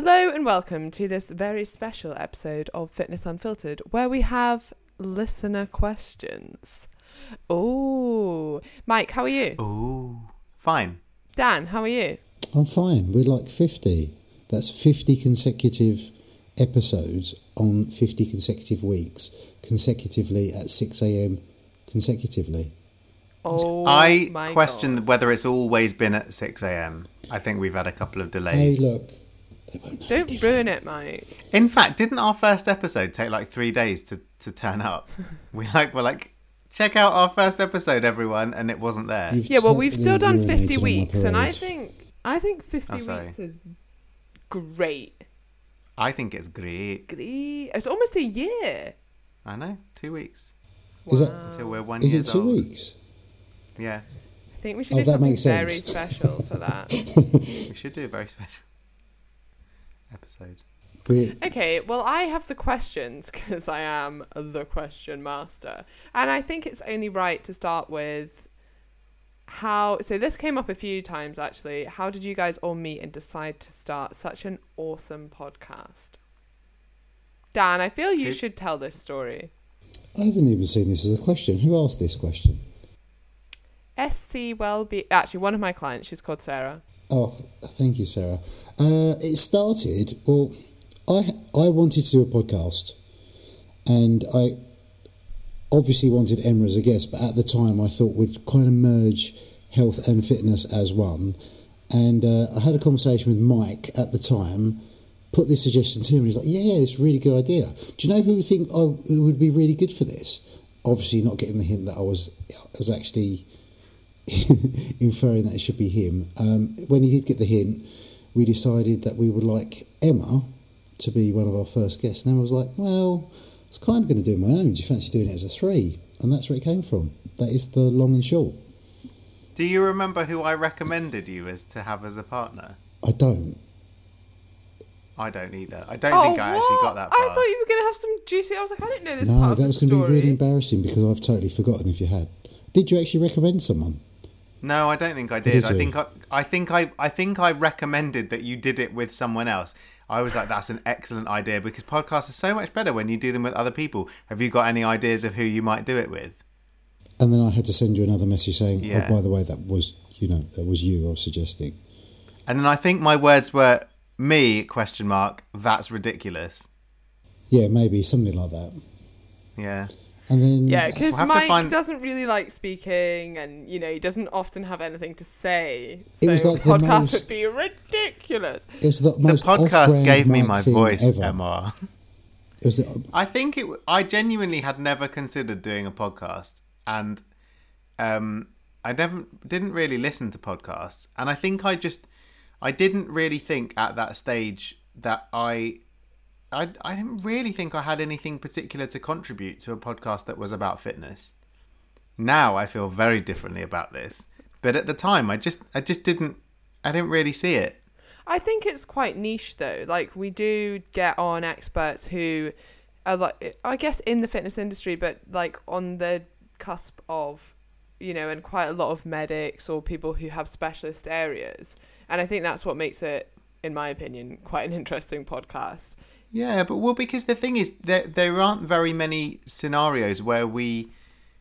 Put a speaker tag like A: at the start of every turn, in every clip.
A: Hello and welcome to this very special episode of Fitness Unfiltered, where we have listener questions. Oh, Mike, how are you?
B: Oh, fine.
A: Dan, how are you?
C: I'm fine. We're like 50. That's 50 consecutive episodes on 50 consecutive weeks, consecutively at 6 a.m. consecutively.
A: Oh,
B: I question
A: God.
B: whether it's always been at 6 a.m. I think we've had a couple of delays.
C: Hey,
B: delays.
C: look. They won't know
A: Don't ruin it, Mike.
B: In fact, didn't our first episode take like three days to, to turn up? we like were like, check out our first episode, everyone, and it wasn't there.
C: You've
A: Yeah, well, we've still done 50 weeks, and I think I think 50
B: Oh,
A: weeks is great.
B: I think it's great.
A: Great. It's almost a year.
B: I know, two weeks
C: Is that-
B: until we're one
C: Is
B: years
C: it two
B: old.
C: weeks?
B: Yeah,
A: I think we should
C: Oh,
A: do
C: that
A: something
C: makes
A: very special for that.
B: we should do a very special episode.
A: Okay, well, I have the questions because I am the question master. And I think it's only right to start with how. So, this came up a few times actually. How did you guys all meet and decide to start such an awesome podcast? Dan, I feel you
B: Who-
A: should tell this story.
C: I haven't even seen this as a question. Who asked this question?
A: SC Wellbe. Actually, one of my clients, she's called Sarah.
C: Oh, thank you, Sarah. Uh, it started. Well, I I wanted to do a podcast, and I obviously wanted Emma as a guest, but at the time I thought we'd kind of merge health and fitness as one. And uh, I had a conversation with Mike at the time. Put this suggestion to him. and He's like, "Yeah, it's a really good idea. Do you know who would think I would be really good for this?" Obviously, not getting the hint that I was I was actually inferring that it should be him. Um, when he did get the hint, we decided that we would like Emma to be one of our first guests. And Emma was like, well, I was kind of going to do my own. Do you fancy doing it as a three? And that's where it came from. That is the long and short.
B: Do you remember who I recommended you as to have as a partner?
C: I don't.
B: I don't either. I don't
A: oh,
B: think I actually got that far.
A: I thought you were going to have some juicy. I was like, I didn't know this
C: no,
A: part
C: that
A: of
C: was going to be really embarrassing because I've totally forgotten if you had. Did you actually recommend someone?
B: No, I don't think I
C: did
B: did. I think I, I think I, I think I recommended that you did it with someone else. I was like, that's an excellent idea because podcasts are so much better when you do them with other people. Have you got any ideas of who you might do it with?
C: And then I had to send you another message saying, oh,
B: Yeah.
C: oh, by the way, that was, you know, that was you I was suggesting.
B: And then I think my words were me question mark. That's ridiculous.
C: Yeah, maybe something like that.
B: Yeah.
C: And then
A: Yeah, because
B: We'll
A: Mike
B: find-
A: doesn't really like speaking, and you know he doesn't often have anything to say.
C: It
A: So
C: was like the
A: podcast
C: most-
A: would be ridiculous.
C: it was the
B: The podcast
C: off-brand
B: gave me my voice,
C: ever.
B: Emma.
C: It was the,
B: I think it. w- I genuinely had never considered doing a podcast, and um, I never didn't really listen to podcasts, and I think I just I didn't really think at that stage that I. I, I didn't really think I had anything particular to contribute to a podcast that was about fitness. Now I feel very differently about this, but at the time I just I just didn't I didn't really see it.
A: I think it's quite niche though. Like we do get on experts who are like, I guess, in the fitness industry, but like on the cusp of, you know, and quite a lot of medics or people who have specialist areas. And I think that's what makes it, in my opinion, quite an interesting podcast.
B: Yeah, but well, because the thing is, there there aren't very many scenarios where we,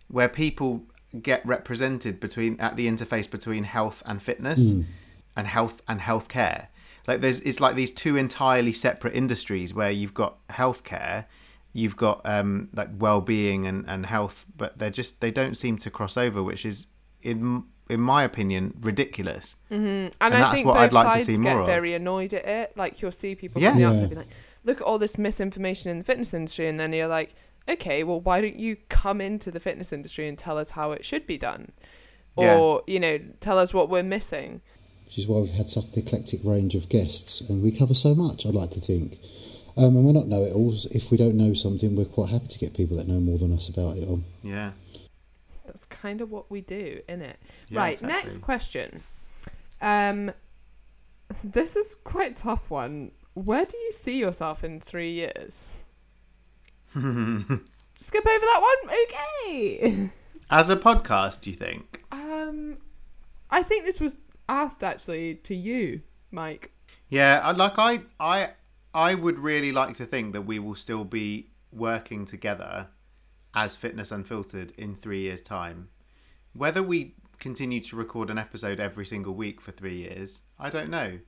B: where people get represented between at the interface between health and fitness, and health and healthcare. Like there's, it's like these two entirely separate industries where you've got healthcare, you've got um like well-being and and health, but they're just they don't seem to cross over, which is in in my opinion ridiculous.
A: And,
B: And
A: I
B: that's
A: think
B: what
A: both
B: I'd like to
A: sides
B: see
A: get
B: more of.
A: very annoyed at it. Like you'll see people
B: Yeah.
A: from the outside
C: Yeah.
A: be like, "Look at all this misinformation in the fitness industry," and then you're like, "Okay, well, why don't you come into the fitness industry and tell us how it should be done,
B: Yeah.
A: or you know, tell us what we're missing."
C: which is why we've had such an eclectic range of guests, and we cover so much. I'd like to think, um, and we're not know-it-alls. If we don't know something, we're quite happy to get people that know more than us about it on.
B: Yeah.
A: That's kind of what we do, isn't it?
B: Yeah,
A: right.
B: exactly.
A: Next question. Um, this is quite a tough one. Where do you see yourself in three years? Skip over that one. Okay.
B: As a podcast, do you think?
A: Um, I think this was asked actually to you, Mike.
B: Yeah, like I, I, I would really like to think that we will still be working together as Fitness Unfiltered in three years' time. Whether we continue to record an episode every single week for three years, I don't know.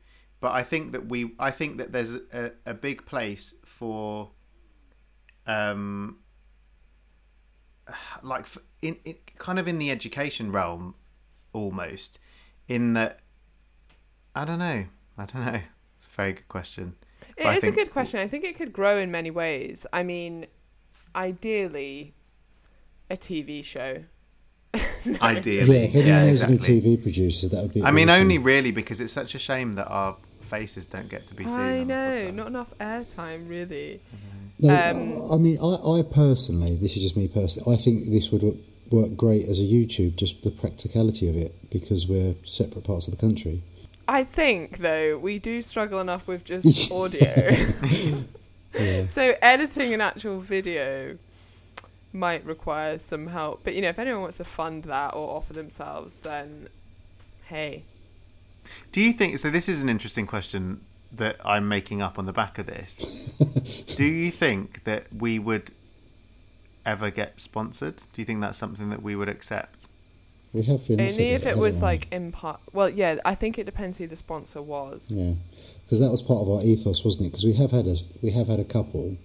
B: But I think that we, I think that there's a, a big place for, um, like f- in, in kind of in the education realm, almost, in that I don't know. I don't know. It's a very good question.
A: It
B: But
A: is
B: think-
A: a good question. I think it could grow in many ways. I mean, ideally, a TV show.
B: Ideally,
C: Yeah, if anyone knows
B: exactly.
C: any TV producers, that would be.
B: I mean, only really because it's such a shame that our faces don't get to be seen.
A: I
B: on the
A: know, not enough airtime, really.
C: No,
A: Um,
C: I mean, I, I personally, this is just me personally, I think this would work great as a YouTube, just the practicality of it, because we're separate parts of the country.
A: I think though we do struggle enough with just audio.
C: Yeah.
A: so editing an actual video might require some help. But you know, if anyone wants to fund that or offer themselves, then hey,
B: Do you think so? This is an interesting question that I'm making up on the back of this. Do you think that we would ever get sponsored? Do you think that's something that we would accept?
C: We have been offered
A: only if it
C: haven't
A: was
C: we?
A: like in part. Well, yeah, I think it depends who the sponsor was.
C: Yeah, because that was part of our ethos, wasn't it? Because we have had a we have had a couple,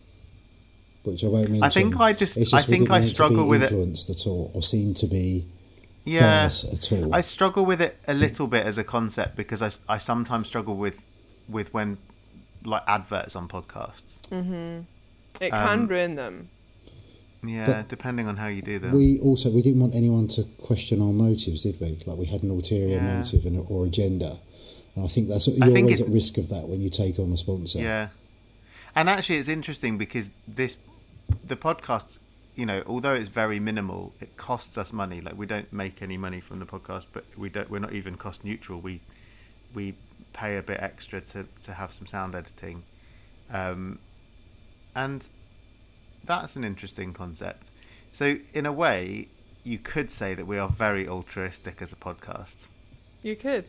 C: which I won't mention.
B: I think I just-
C: It's
B: I think I
C: want
B: struggle
C: be
B: with it.
C: influenced at all, or seen to be
B: Yeah,
C: biased at all.
B: I struggle with it a little bit as a concept because I, I sometimes struggle with with when like adverts on podcasts.
A: It
B: Um,
A: can ruin them.
B: Yeah,
C: But
B: depending on how you do them.
C: We also we didn't want anyone to question our motives, did we? Like we had an ulterior
B: Yeah.
C: motive and, or agenda, and I think that's you're
B: think
C: always
B: it-
C: at risk of that when you take on a sponsor.
B: Yeah, and actually, it's interesting because this the podcast, you know, although it's very minimal, it costs us money. Like we don't make any money from the podcast, but we don't. We're not even cost neutral. We we pay a bit extra to to have some sound editing, um, and that's an interesting concept. So in a way, you could say that we are very altruistic as a podcast.
A: You could.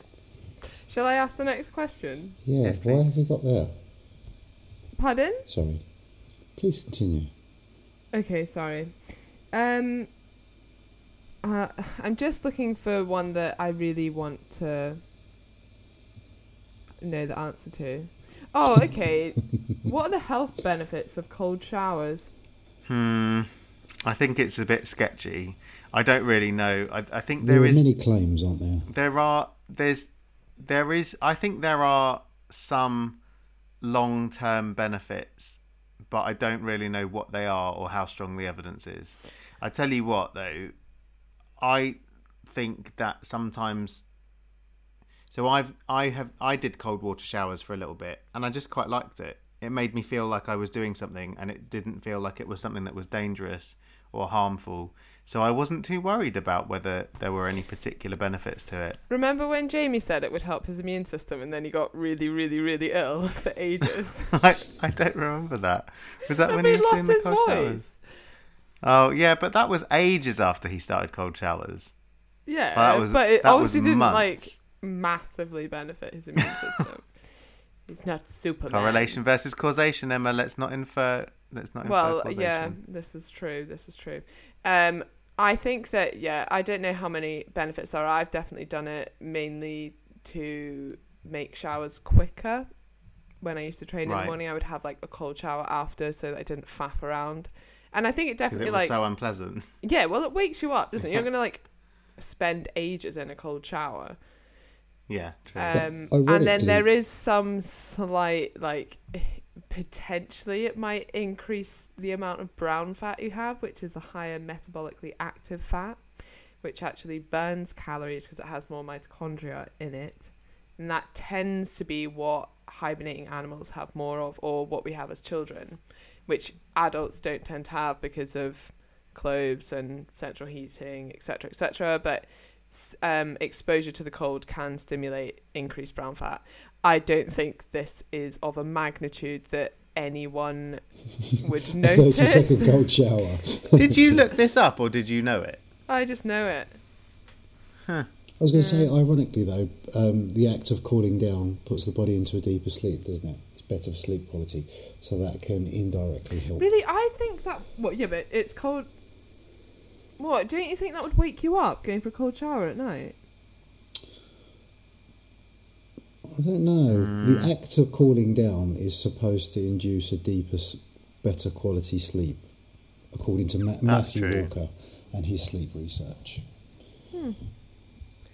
A: Shall I ask the next question?
C: Yeah.
B: Yes,
C: why have we got there?
A: Pardon?
C: Sorry. Please continue.
A: Okay, sorry. Um, uh, I'm just looking for one that I really want to know the answer to. Oh, okay. what are the health benefits of cold showers?
B: Hmm. I think it's a bit sketchy. I don't really know. I, I think
C: There,
B: there
C: are
B: is.
C: many claims, aren't there?
B: there are there's there is i think there are some long-term benefits but i don't really know what they are or how strong the evidence is. I tell you what though i think that sometimes so i've i have i did cold water showers for a little bit and i just quite liked it. It made me feel like i was doing something and it didn't feel like it was something that was dangerous or harmful so i wasn't too worried about whether there were any particular benefits to it
A: Remember when Jamie said it would help his immune system and then he got really, really, really ill for ages?
B: I, I don't remember that. Was that when he
A: he lost his
B: the cold showers?
A: voice?
B: Oh yeah, but that was ages after he started cold showers.
A: Yeah,
B: Well, was-
A: but it obviously didn't like massively benefit his immune system. He's not Superman.
B: Correlation versus causation, Emma. Let's not infer. Let's not infer
A: well
B: causation.
A: yeah this is true this is true um i think that yeah i don't know how many benefits there are. I've definitely done it mainly to make showers quicker. When i used to train in the morning i would have like a cold shower after so that i didn't faff around. And i think it definitely
B: it was
A: like
B: so unpleasant.
A: yeah well it wakes you up doesn't it? You're gonna like spend ages in a cold shower.
B: Yeah, true.
A: um, and then there is some slight like potentially it might increase the amount of brown fat you have, which is the higher metabolically active fat, which actually burns calories because it has more mitochondria in it. And that tends to be what hibernating animals have more of, or what we have as children, which adults don't tend to have because of clothes and central heating, etc., etc. But um, exposure to the cold can stimulate increased brown fat. I don't think this is of a magnitude that anyone would notice.
C: A 30 second
A: notice.
C: cold shower.
B: did you look this up or did you know it?
A: I just know it. Huh.
C: I was going to say, ironically though, um, the act of cooling down puts the body into a deeper sleep, doesn't it? It's better for sleep quality, so that can indirectly help.
A: Really, I think that. What? Yeah, but it's cold. What? Don't you think that would wake you up going for a cold shower at night?
C: I don't know. The hmm. act of cooling down is supposed to induce a deeper, better quality sleep, according to Ma- Matthew
B: true.
C: Walker and his sleep research. Hmm.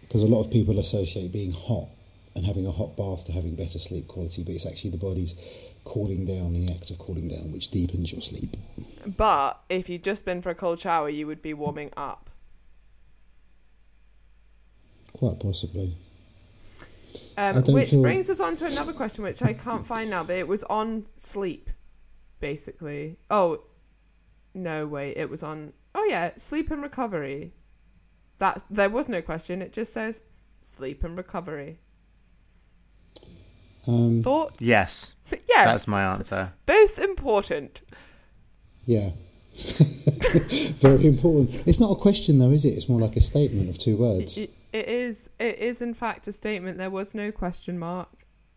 C: Because a lot of people associate being hot and having a hot bath to having better sleep quality, but it's actually the body's cooling down, the act of cooling down, which deepens your sleep.
A: But if you'd just been for a cold shower, you would be warming up.
C: Quite possibly.
A: Um, which
C: feel-
A: brings us on to another question, which I can't find now, but it was on sleep, basically. Oh, no, wait, it was on. Oh yeah, sleep and recovery. That there was no question. It just says sleep and recovery.
C: Um,
A: Thoughts?
B: Yes,
A: yes,
B: that's my answer.
A: both important.
C: yeah. Very important. It's not a question though, is it? It's more like a statement of two words.
A: It, it is. It is in fact a statement. There was no question mark.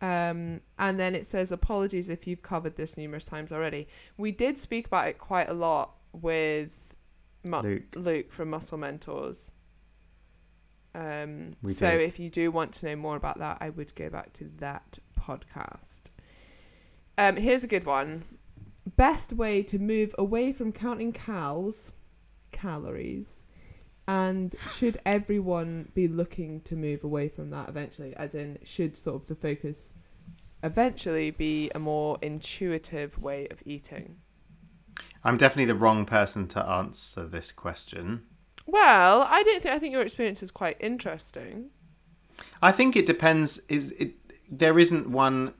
A: Um, and then it says apologies if you've covered this numerous times already. We did speak about it quite a lot with Mu-
B: Luke.
A: Luke from Muscle Mentors. Um,
B: We
A: so if you do want to know more about that, I would go back to that podcast. Um, here's a good one. Best way to move away from counting cals, calories, and should everyone be looking to move away from that eventually? As in, should sort of the focus eventually be a more intuitive way of eating?
B: I'm definitely the wrong person to answer this question.
A: Well, I don't think. I think your experience is quite interesting.
B: I think it depends. Is it? There isn't one.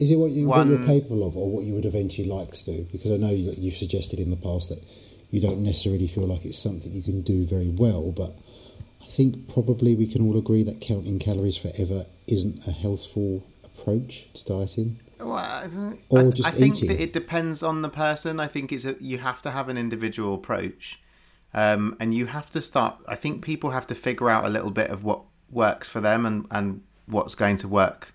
C: Is it what you what you're capable of, or what you would eventually like to do? Because I know you, you've suggested in the past that you don't necessarily feel like it's something you can do very well, but I think probably we can all agree that counting calories forever isn't a healthful approach to dieting.
B: Well,
C: Or
B: I,
C: just
B: I think
C: eating.
B: that it depends on the person. I think it's a, you have to have an individual approach, um, and you have to start. I think people have to figure out a little bit of what works for them and and what's going to work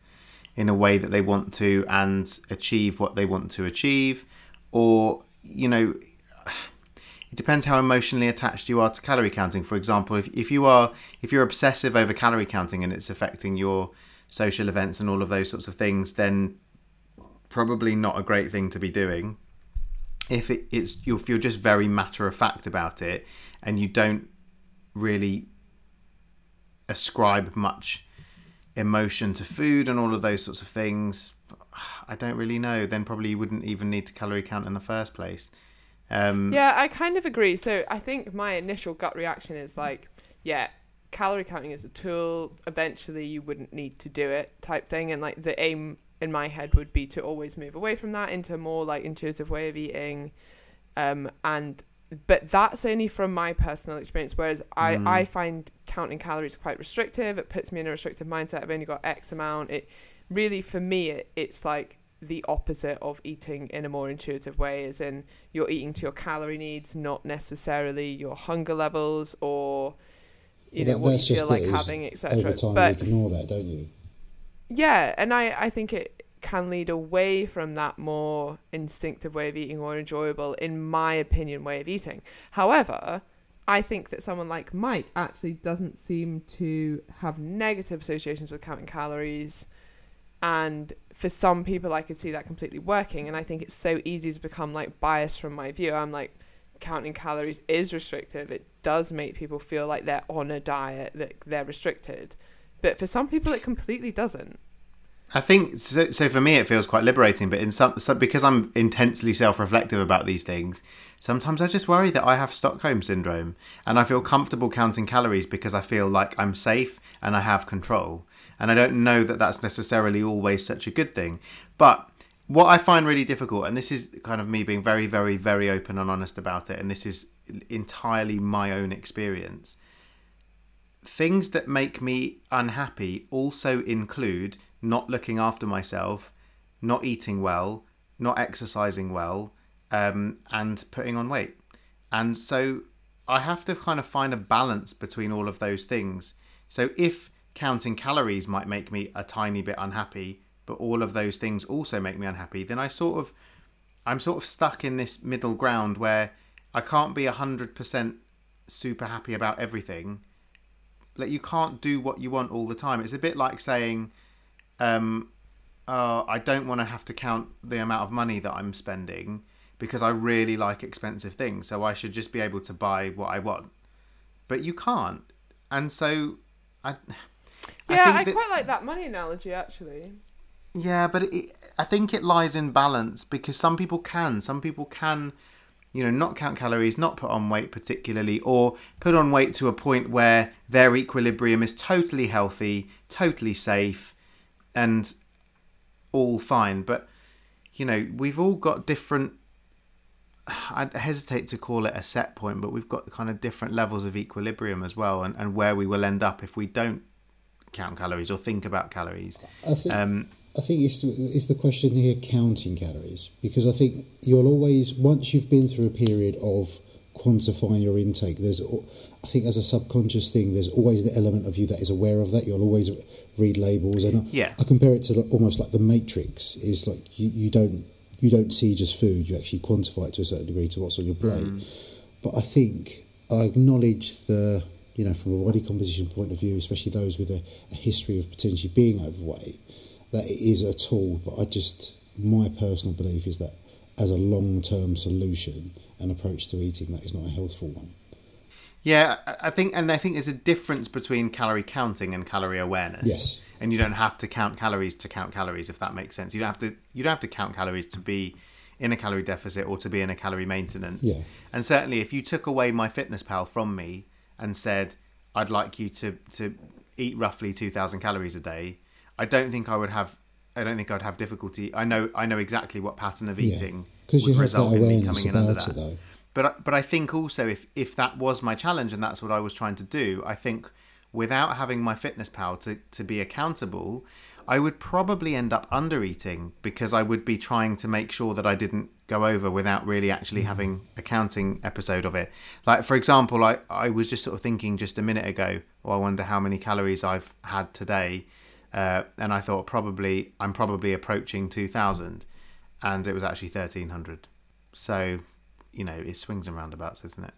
B: in a way that they want to and achieve what they want to achieve, or you know, it depends how emotionally attached you are to calorie counting. For example, if, if you are if you're obsessive over calorie counting and it's affecting your social events and all of those sorts of things, then probably not a great thing to be doing. If it, it's you're just very matter of fact about it and you don't really ascribe much emotion to food and all of those sorts of things, I don't really know. Then probably you wouldn't even need to calorie count in the first place. Um,
A: Yeah, I kind of agree. So I think my initial gut reaction is like, yeah, calorie counting is a tool. Eventually, you wouldn't need to do it, type thing. And like the aim in my head would be to always move away from that into a more like intuitive way of eating. Um, and but that's only from my personal experience. Whereas I mm. I find counting calories quite restrictive. It puts me in a restrictive mindset. I've only got X amount. It really for me it, it's like the opposite of eating in a more intuitive way as in you're eating to your calorie needs not necessarily your hunger levels or you know
C: That-
A: what you feel like having etc
C: Over time,
A: but
C: you ignore that, don't you?
A: yeah and i i think it can lead away from that more instinctive way of eating or enjoyable in my opinion way of eating. However i think that someone like mike actually doesn't seem to have negative associations with counting calories and for some people i could see that completely working and i think it's so easy to become like biased from my view. I'm like counting calories is restrictive. It does make people feel like they're on a diet that they're restricted. But for some people it completely doesn't
B: I think so. So for me, it feels quite liberating. But in some, so because I'm intensely self-reflective about these things, sometimes I just worry that I have Stockholm syndrome, and I feel comfortable counting calories because I feel like I'm safe and I have control. And I don't know that that's necessarily always such a good thing. But what I find really difficult, and this is kind of me being very, very, very open and honest about it, and this is entirely my own experience things that make me unhappy also include not looking after myself, not eating well, not exercising well, um, and putting on weight. And so I have to kind of find a balance between all of those things So if counting calories might make me a tiny bit unhappy, but all of those things also make me unhappy, then I sort of I'm sort of stuck in this middle ground where I can't be 100% super happy about everything. Like you can't do what you want all the time. It's a bit like saying um oh, I don't want to have to count the amount of money that I'm spending because I really like expensive things. So I should just be able to buy what I want. But you can't. And so I
A: Yeah, I,
B: think that-
A: quite like that money analogy actually.
B: yeah, but it, I think it lies in balance because some people can. Some people can, you know, not count calories, not put on weight particularly, or put on weight to a point where their equilibrium is totally healthy, totally safe, and all fine. But, you know, we've all got different. I hesitate to call it a set point, but we've got kind of different levels of equilibrium as well, and, and where we will end up if we don't count calories or think about calories.
C: I think
B: Um,
C: I think it's it's the question here counting calories because I think you'll always once you've been through a period of quantifying your intake. There's I think as a subconscious thing, there's always the element of you that is aware of that. You'll always read labels, and I,
B: Yeah.
C: I compare it to almost like the Matrix. Is like you, you don't you don't see just food. You actually quantify it to a certain degree to what's on your plate. Mm. But I think I acknowledge the, you know, from a body composition point of view, especially those with a, a history of potentially being overweight, that it is a tool. But I just, my personal belief is that as a long term solution and approach to eating, that is not a healthful one.
B: Yeah, I think, and I think there's a difference between calorie counting and calorie awareness.
C: Yes.
B: and you don't have to count calories to count calories, if that makes sense. You don't have to. You don't have to count calories to be in a calorie deficit or to be in a calorie maintenance.
C: Yeah.
B: And certainly, if you took away MyFitnessPal from me and said, "I'd like you to to eat roughly two thousand calories a day," I don't think I would have. I don't think I'd have difficulty. I know. I know exactly what pattern of
C: Yeah. Because you have that
B: result in me
C: awareness about
B: that.
C: it, though.
B: But I- but I think also if if that was my challenge and that's what I was trying to do, I think without having MyFitnessPal to to be accountable, I would probably end up under eating because I would be trying to make sure that I didn't go over without really actually having a counting episode of it. Like for example, I I was just sort of thinking just a minute ago, oh I wonder how many calories I've had today. Uh, and I thought probably I'm probably approaching 2000 and it was actually 1300. So you know, it swings and roundabouts, isn't it?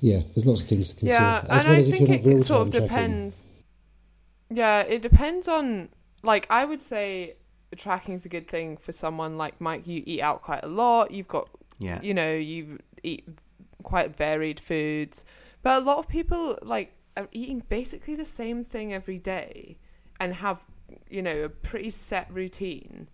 C: Yeah, there's lots of things to consider.
A: Yeah,
C: as
A: and
C: well
A: I
C: as if you're not real
A: it sort
C: time
A: of
C: tracking.
A: depends. Yeah, it depends on like I would say tracking's a good thing for someone like Mike. You eat out quite a lot. You've got
B: Yeah.
A: you know you eat quite varied foods, but a lot of people like are eating basically the same thing every day and have you know a pretty set routine.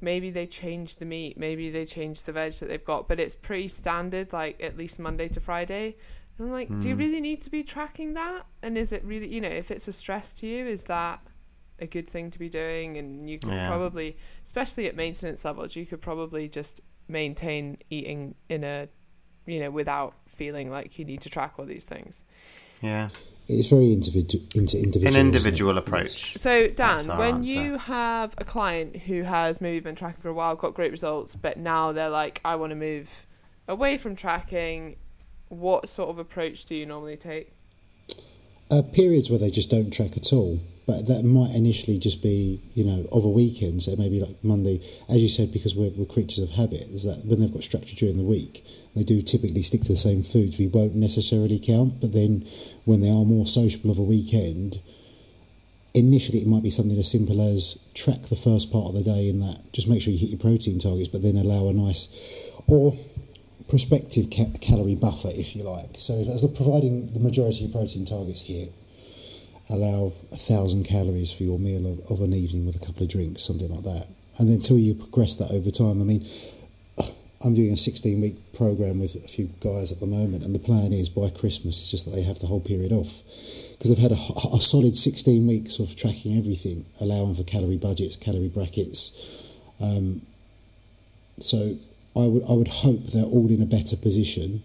A: Maybe they change the meat, maybe they change the veg that they've got, but it's pretty standard, like at least Monday to Friday. And I'm like, do you
B: Hmm.
A: really need to be tracking that? And is it really, you know, if it's a stress to you, is that a good thing to be doing? And you could
B: Yeah.
A: probably, especially at maintenance levels, you could probably just maintain eating in a, you know, without feeling like you need to track all these things.
B: Yeah.
C: It's very individual. Into individual.
B: An individual approach.
A: So Dan, when
B: answer.
A: you have a client who has maybe been tracking for a while, got great results, but now they're like, I want to move away from tracking, what sort of approach do you normally take?
C: uh, periods where they just don't track at all. But that might initially just be, you know, of a weekend. So maybe like Monday, as you said, because we're, we're creatures of habit, is that when they've got structure during the week, they do typically stick to the same foods. We won't necessarily count. But then when they are more sociable of a weekend, initially it might be something as simple as track the first part of the day in that. Just make sure you hit your protein targets, but then allow a nice, or prospective ca- calorie buffer, if you like. So as providing the majority of protein targets hit, allow a thousand calories for your meal of, of an evening with a couple of drinks, something like that. And until you progress that over time, I mean, I'm doing a 16 week program with a few guys at the moment, and the plan is by Christmas, it's just that they have the whole period off because they've had a, a solid 16 weeks of tracking everything, allowing for calorie budgets, calorie brackets. Um, so I would I would hope they're all in a better position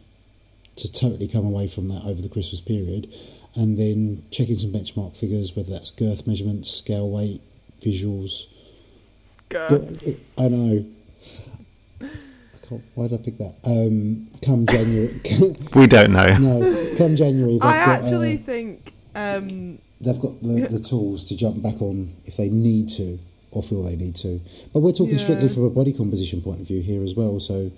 C: to totally come away from that over the Christmas period, and then checking some benchmark figures, whether that's girth measurements, scale weight, visuals. But it- I know. I why did I pick that? Um, come January,
B: We don't know.
C: no, come January. They've
A: I
C: got,
A: actually
C: uh,
A: think Um,
C: They've got the, the tools to jump back on if they need to or feel they need to. But we're talking strictly from a body composition point of view here as well. So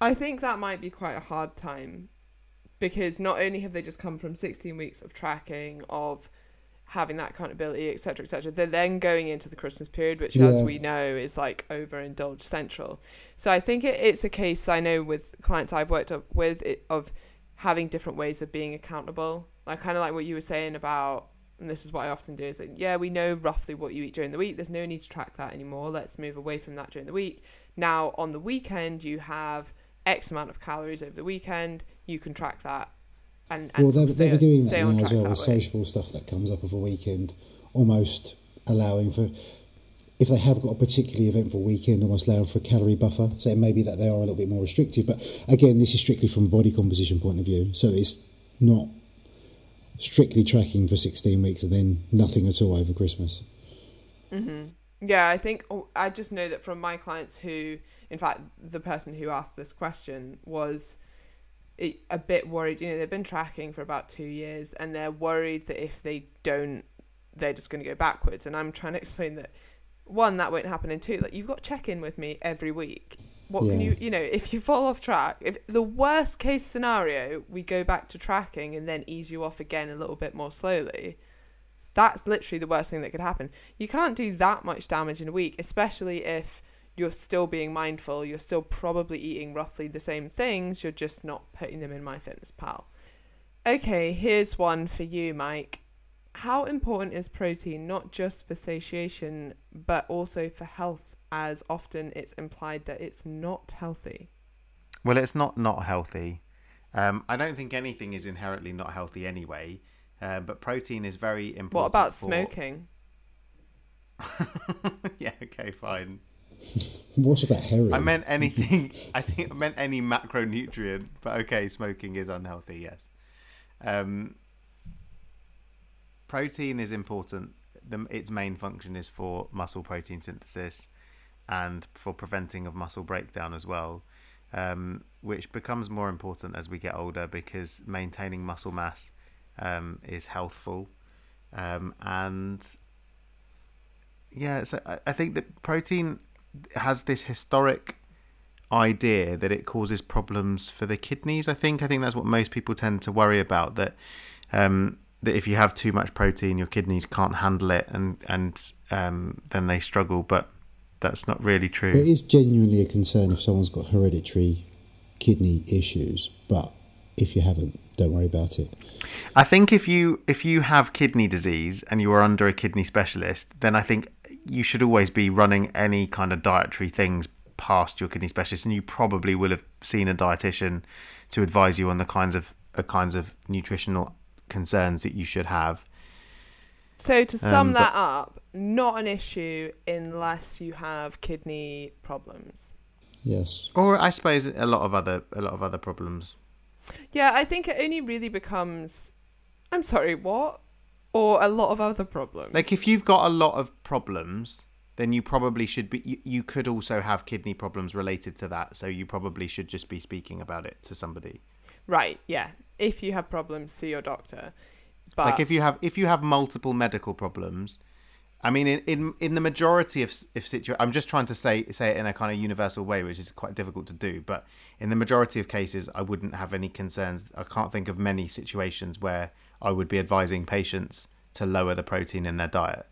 A: I think that might be quite a hard time because not only have they just come from 16 weeks of tracking, of having that accountability, etc., etc., they're then going into the Christmas period, which, as we know, is like overindulged central. So I think it, it's a case I know with clients I've worked up with it, of having different ways of being accountable. Like kind of like what you were saying about, and this is what I often do is like, yeah, we know roughly what you eat during the week. There's no need to track that anymore. Let's move away from that during the week. Now on the weekend, you have X amount of calories over the weekend. You can track that. And, and
C: well, they'll, they'll be doing that now as well with
A: way.
C: sociable stuff that comes up of a weekend, almost allowing for if they have got a particularly eventful weekend, almost allowing for a calorie buffer. So it may be that they are a little bit more restrictive. But again, this is strictly from a body composition point of view. So it's not strictly tracking for 16 weeks and then nothing at all over Christmas. Mm-hmm.
A: Yeah, I think oh, I just know that from my clients who, in fact, the person who asked this question was a bit worried. You know, they've been tracking for about two years and they're worried that if they don't, they're just going to go backwards. And I'm trying to explain that one, that won't happen, and two, like you've got check in with me every week. What can you, you know, if you fall off track, if the worst case scenario, we go back to tracking and then ease you off again a little bit more slowly that's literally the worst thing that could happen. You can't do that much damage in a week, especially if you're still being mindful. You're still probably eating roughly the same things. You're just not putting them in MyFitnessPal. Okay, here's one for you, Mike. How important is protein not just for satiation, but also for health, as often it's implied that it's not healthy?
B: Well, it's not not healthy. Um, I don't think anything is inherently not healthy anyway. Uh, but protein is very important.
A: What about
B: for-
A: smoking?
B: yeah. Okay. Fine.
C: What about heroin?
B: I meant anything. I think I meant any macronutrient. But okay, smoking is unhealthy. Yes. Um, protein is important. The, its main function is for muscle protein synthesis and for preventing of muscle breakdown as well, um, which becomes more important as we get older because maintaining muscle mass um, is healthful, um, and yeah, so I, I think that protein has this historic idea that it causes problems for the kidneys. I think I think that's what most people tend to worry about that um, that if you have too much protein, your kidneys can't handle it, and and um, then they struggle. But that's not really true.
C: It is genuinely a concern if someone's got hereditary kidney issues, but if you haven't, don't worry about it.
B: I think if you if you have kidney disease and you are under a kidney specialist, then I think you should always be running any kind of dietary things past your kidney specialist, and you probably will have seen a dietitian to advise you on the kinds of uh, kinds of nutritional concerns that you should have.
A: So to sum
B: Um,
A: that up, not an issue unless you have kidney problems.
C: Yes.
B: Or I suppose a lot of other a lot of other problems.
A: Yeah, I think it only really becomes I'm sorry, what? Or a lot of other problems.
B: Like if you've got a lot of problems, then you probably should be. You, you could also have kidney problems related to that, so you probably should just be speaking about it to somebody.
A: right, yeah. If you have problems, see your doctor. But
B: like if you have if you have multiple medical problems i mean in in, in the majority of if situ i'm just trying to say say it in a kind of universal way which is quite difficult to do but in the majority of cases i wouldn't have any concerns i can't think of many situations where i would be advising patients to lower the protein in their diet.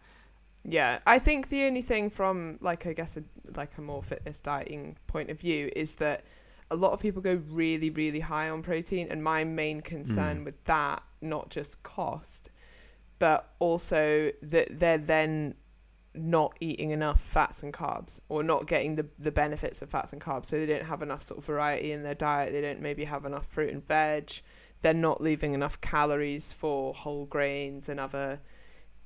A: Yeah, I think the only thing from like I guess a, like a more fitness dieting point of view is that a lot of people go really really high on protein and my main concern mm. with that not just cost but also that they're then not eating enough fats and carbs or not getting the the benefits of fats and carbs. So they don't have enough sort of variety in their diet. They don't maybe have enough fruit and veg they're not leaving enough calories for whole grains and other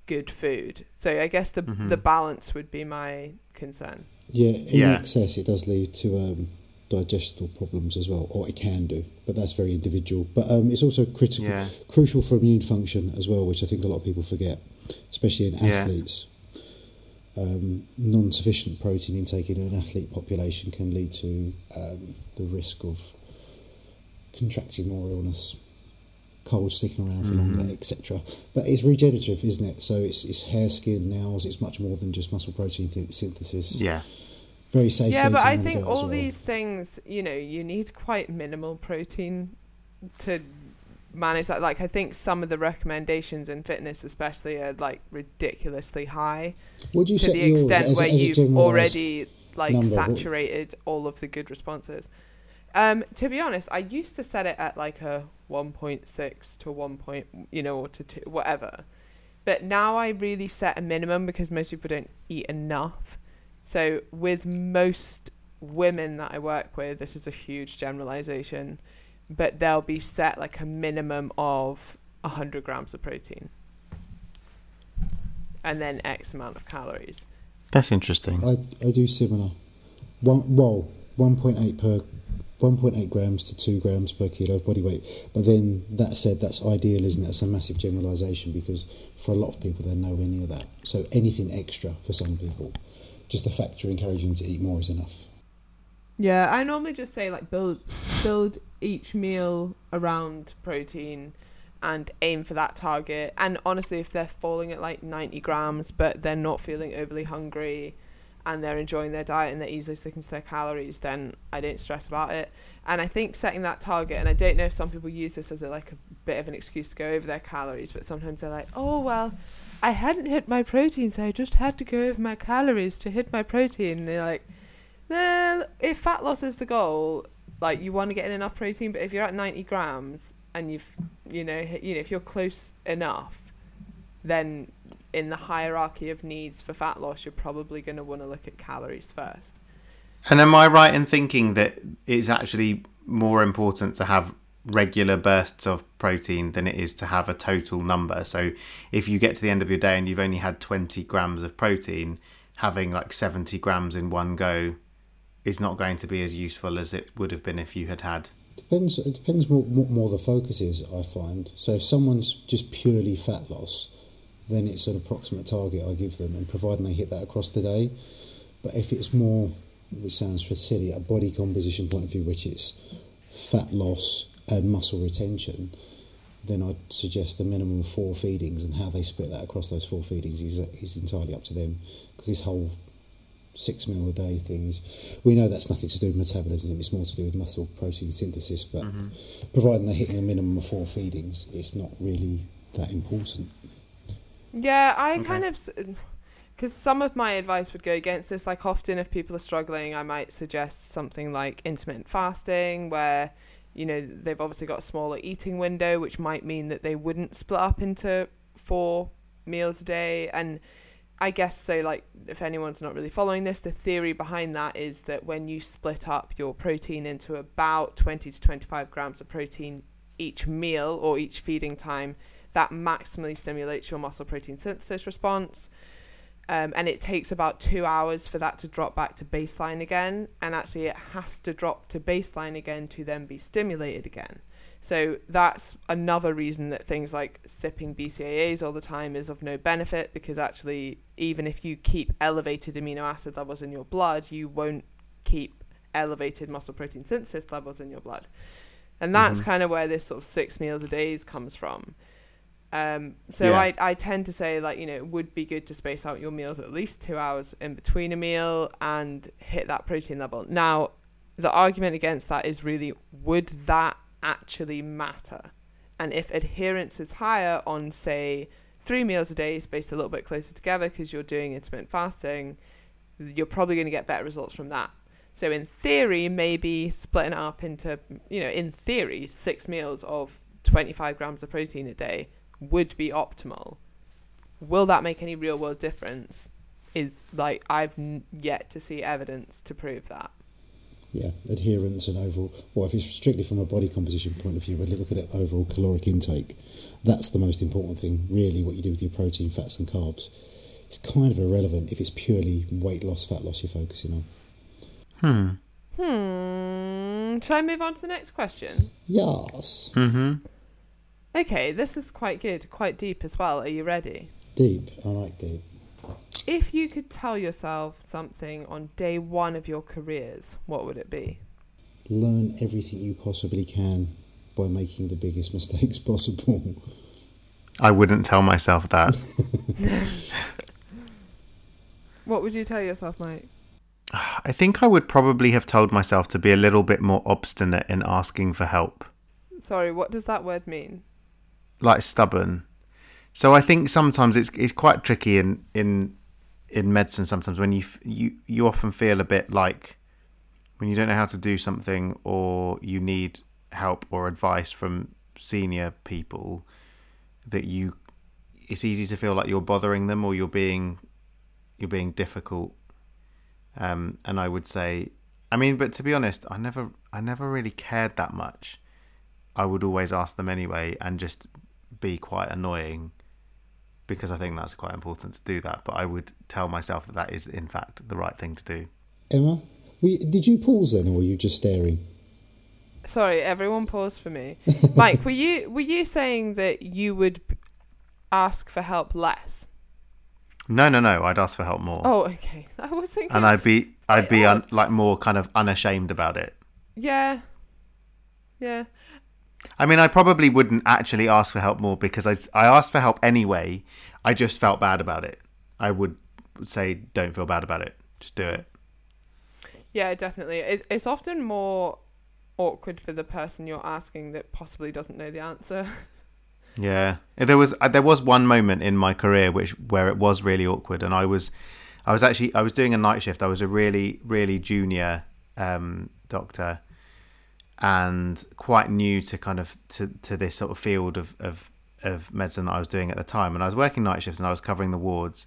A: good food. So I guess the
B: Mm-hmm.
A: the balance would be my concern.
C: Yeah, in
B: Yeah.
C: excess, it does lead to um, digestional problems as well, or it can do, but that's very individual. But um, it's also critical,
B: Yeah.
C: crucial for immune function as well, which I think a lot of people forget, especially in
B: Yeah.
C: athletes. Um, non-sufficient protein intake in an athlete population can lead to um, the risk of contracting more illness. cold sticking around for mm-hmm. longer, etc. But it's regenerative, isn't it? So it's it's hair, skin, nails. It's much more than just muscle protein th- synthesis.
B: Yeah.
C: Very safe.
A: yeah, but I think all these things, you know, you need quite minimal protein to manage that. Like, I think some of the recommendations in fitness, especially, are like ridiculously high
C: Would you
A: to
C: set
A: the
C: yours
A: extent
C: as,
A: where
C: as a
A: you've already like
C: number, what-
A: saturated all of the good responses. Um, to be honest, I used to set it at like a 1.6 to 1. Point, you know, or to 2, whatever. But now I really set a minimum because most people don't eat enough. So with most women that I work with, this is a huge generalization, but they'll be set like a minimum of 100 grams of protein and then X amount of calories.
B: That's interesting.
C: I, I do similar. One well, one point eight per one point eight grams to two grams per kilo of body weight. But then that said, that's ideal, isn't it? That's a massive generalisation because for a lot of people they're nowhere near that. So anything extra for some people, just the fact you're encouraging them to eat more is enough.
A: Yeah, I normally just say like build build each meal around protein and aim for that target. And honestly, if they're falling at like 90 grams, but they're not feeling overly hungry and they're enjoying their diet and they're easily sticking to their calories, then I don't stress about it. And I think setting that target, and I don't know if some people use this as a, like a bit of an excuse to go over their calories, but sometimes they're like, oh, well, I hadn't hit my protein, so I just had to go over my calories to hit my protein. And they're like, well, if fat loss is the goal, like you want to get in enough protein, but if you're at 90 grams and you've, you know, you know, if you're close enough, then in the hierarchy of needs for fat loss, you're probably going to want to look at calories first.
B: And am I right in thinking that it's actually more important to have regular bursts of protein than it is to have a total number? So if you get to the end of your day and you've only had 20 grams of protein, having like 70 grams in one go is not going to be as useful as it would have been if you had had.
C: Depends. It depends what, what more the focus is. I find so if someone's just purely fat loss, then it's an approximate target I give them, and providing they hit that across the day. But if it's more, which sounds silly, a body composition point of view, which is fat loss and muscle retention, then I'd suggest the minimum of four feedings, and how they split that across those four feedings is is entirely up to them. Because this whole six meal a day things. We know that's nothing to do with metabolism, it's more to do with muscle protein synthesis, but mm-hmm. providing they're hitting a minimum of four feedings, it's not really that important.
A: Yeah, I kind of because some of my advice would go against this. Like often, if people are struggling, I might suggest something like intermittent fasting, where you know they've obviously got a smaller eating window, which might mean that they wouldn't split up into four meals a day. And I guess so. Like if anyone's not really following this, the theory behind that is that when you split up your protein into about twenty to twenty-five grams of protein each meal or each feeding time that maximally stimulates your muscle protein synthesis response. Um, and it takes about two hours for that to drop back to baseline again. And actually, it has to drop to baseline again to then be stimulated again. So that's another reason that things like sipping BCAAs all the time is of no benefit because actually, even if you keep elevated amino acid levels in your blood, you won't keep elevated muscle protein synthesis levels in your blood. And that's kind of where this sort of six meals a day comes from. Um, so
B: Yeah.
A: I, I tend to say like you know it would be good to space out your meals at least two hours in between a meal and hit that protein level. Now, the argument against that is really would that actually matter? And if adherence is higher on say three meals a day spaced a little bit closer together because you're doing intermittent fasting, you're probably going to get better results from that. So in theory, maybe splitting it up into you know in theory six meals of 25 grams of protein a day would be optimal. Will that make any real world difference? Is like I've n- yet to see evidence to prove that.
C: Yeah, adherence and overall. Well, if it's strictly from a body composition point of view, we'd look at it overall caloric intake. That's the most important thing, really. What you do with your protein, fats, and carbs. It's kind of irrelevant if it's purely weight loss, fat loss you're focusing on.
B: Hmm.
A: Hmm. Shall I move on to the next question?
C: Yes,
B: Mm-hmm.
A: Okay, this is quite good, quite deep as well. Are you ready?
C: deep. I like deep.
A: If you could tell yourself something on day one of your careers, what would it be?
C: Learn everything you possibly can by making the biggest mistakes possible.
B: I wouldn't tell myself that.
A: What would you tell yourself, Mike?
B: I think I would probably have told myself to be a little bit more obstinate in asking for help,
A: Sorry, what does that word mean?
B: Like stubborn. So I think sometimes it's it's quite tricky in in in medicine. Sometimes when you you you often feel a bit like when you don't know how to do something or you need help or advice from senior people that you it's easy to feel like you're bothering them or you're being you're being difficult um and i would say i mean but to be honest i never i never really cared that much i would always ask them anyway and just be quite annoying because i think that's quite important to do that but i would tell myself that that is in fact the right thing to do
C: Emma, you- did you pause then, or were you just staring?
A: Sorry, everyone pause for me. Mike, were you were you saying that you would ask for help less?
B: no no no i'd ask for help more
A: Oh, okay. I was thinking.
B: and i'd be i'd be un, like more kind of unashamed about it
A: yeah, yeah.
B: I mean, I probably wouldn't actually ask for help more because I, I asked for help anyway. I just felt bad about it. I would say, don't feel bad about it. Just do it.
A: Yeah, definitely. It, it's often more awkward for the person you're asking that possibly doesn't know the answer.
B: Yeah, there was uh, there was one moment in my career which where it was really awkward, and I was I was actually I was doing a night shift. I was a really really junior um, doctor, and quite new to kind of to, to this sort of field of, of of medicine that I was doing at the time. And I was working night shifts, and I was covering the wards,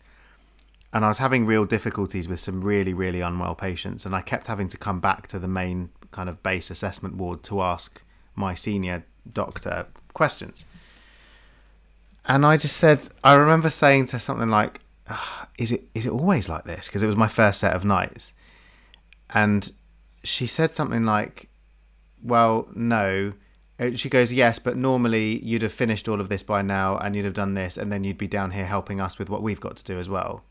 B: and I was having real difficulties with some really really unwell patients, and I kept having to come back to the main kind of base assessment ward to ask my senior doctor questions. And I just said, I remember saying to something like, "Ah, "Is it is it always like this?" Because it was my first set of nights, and she said something like, "Well, no." Uh, She goes, "Yes, but normally you'd have finished all of this by now, and you'd have done this, and then you'd be down here helping us with what we've got to do as well."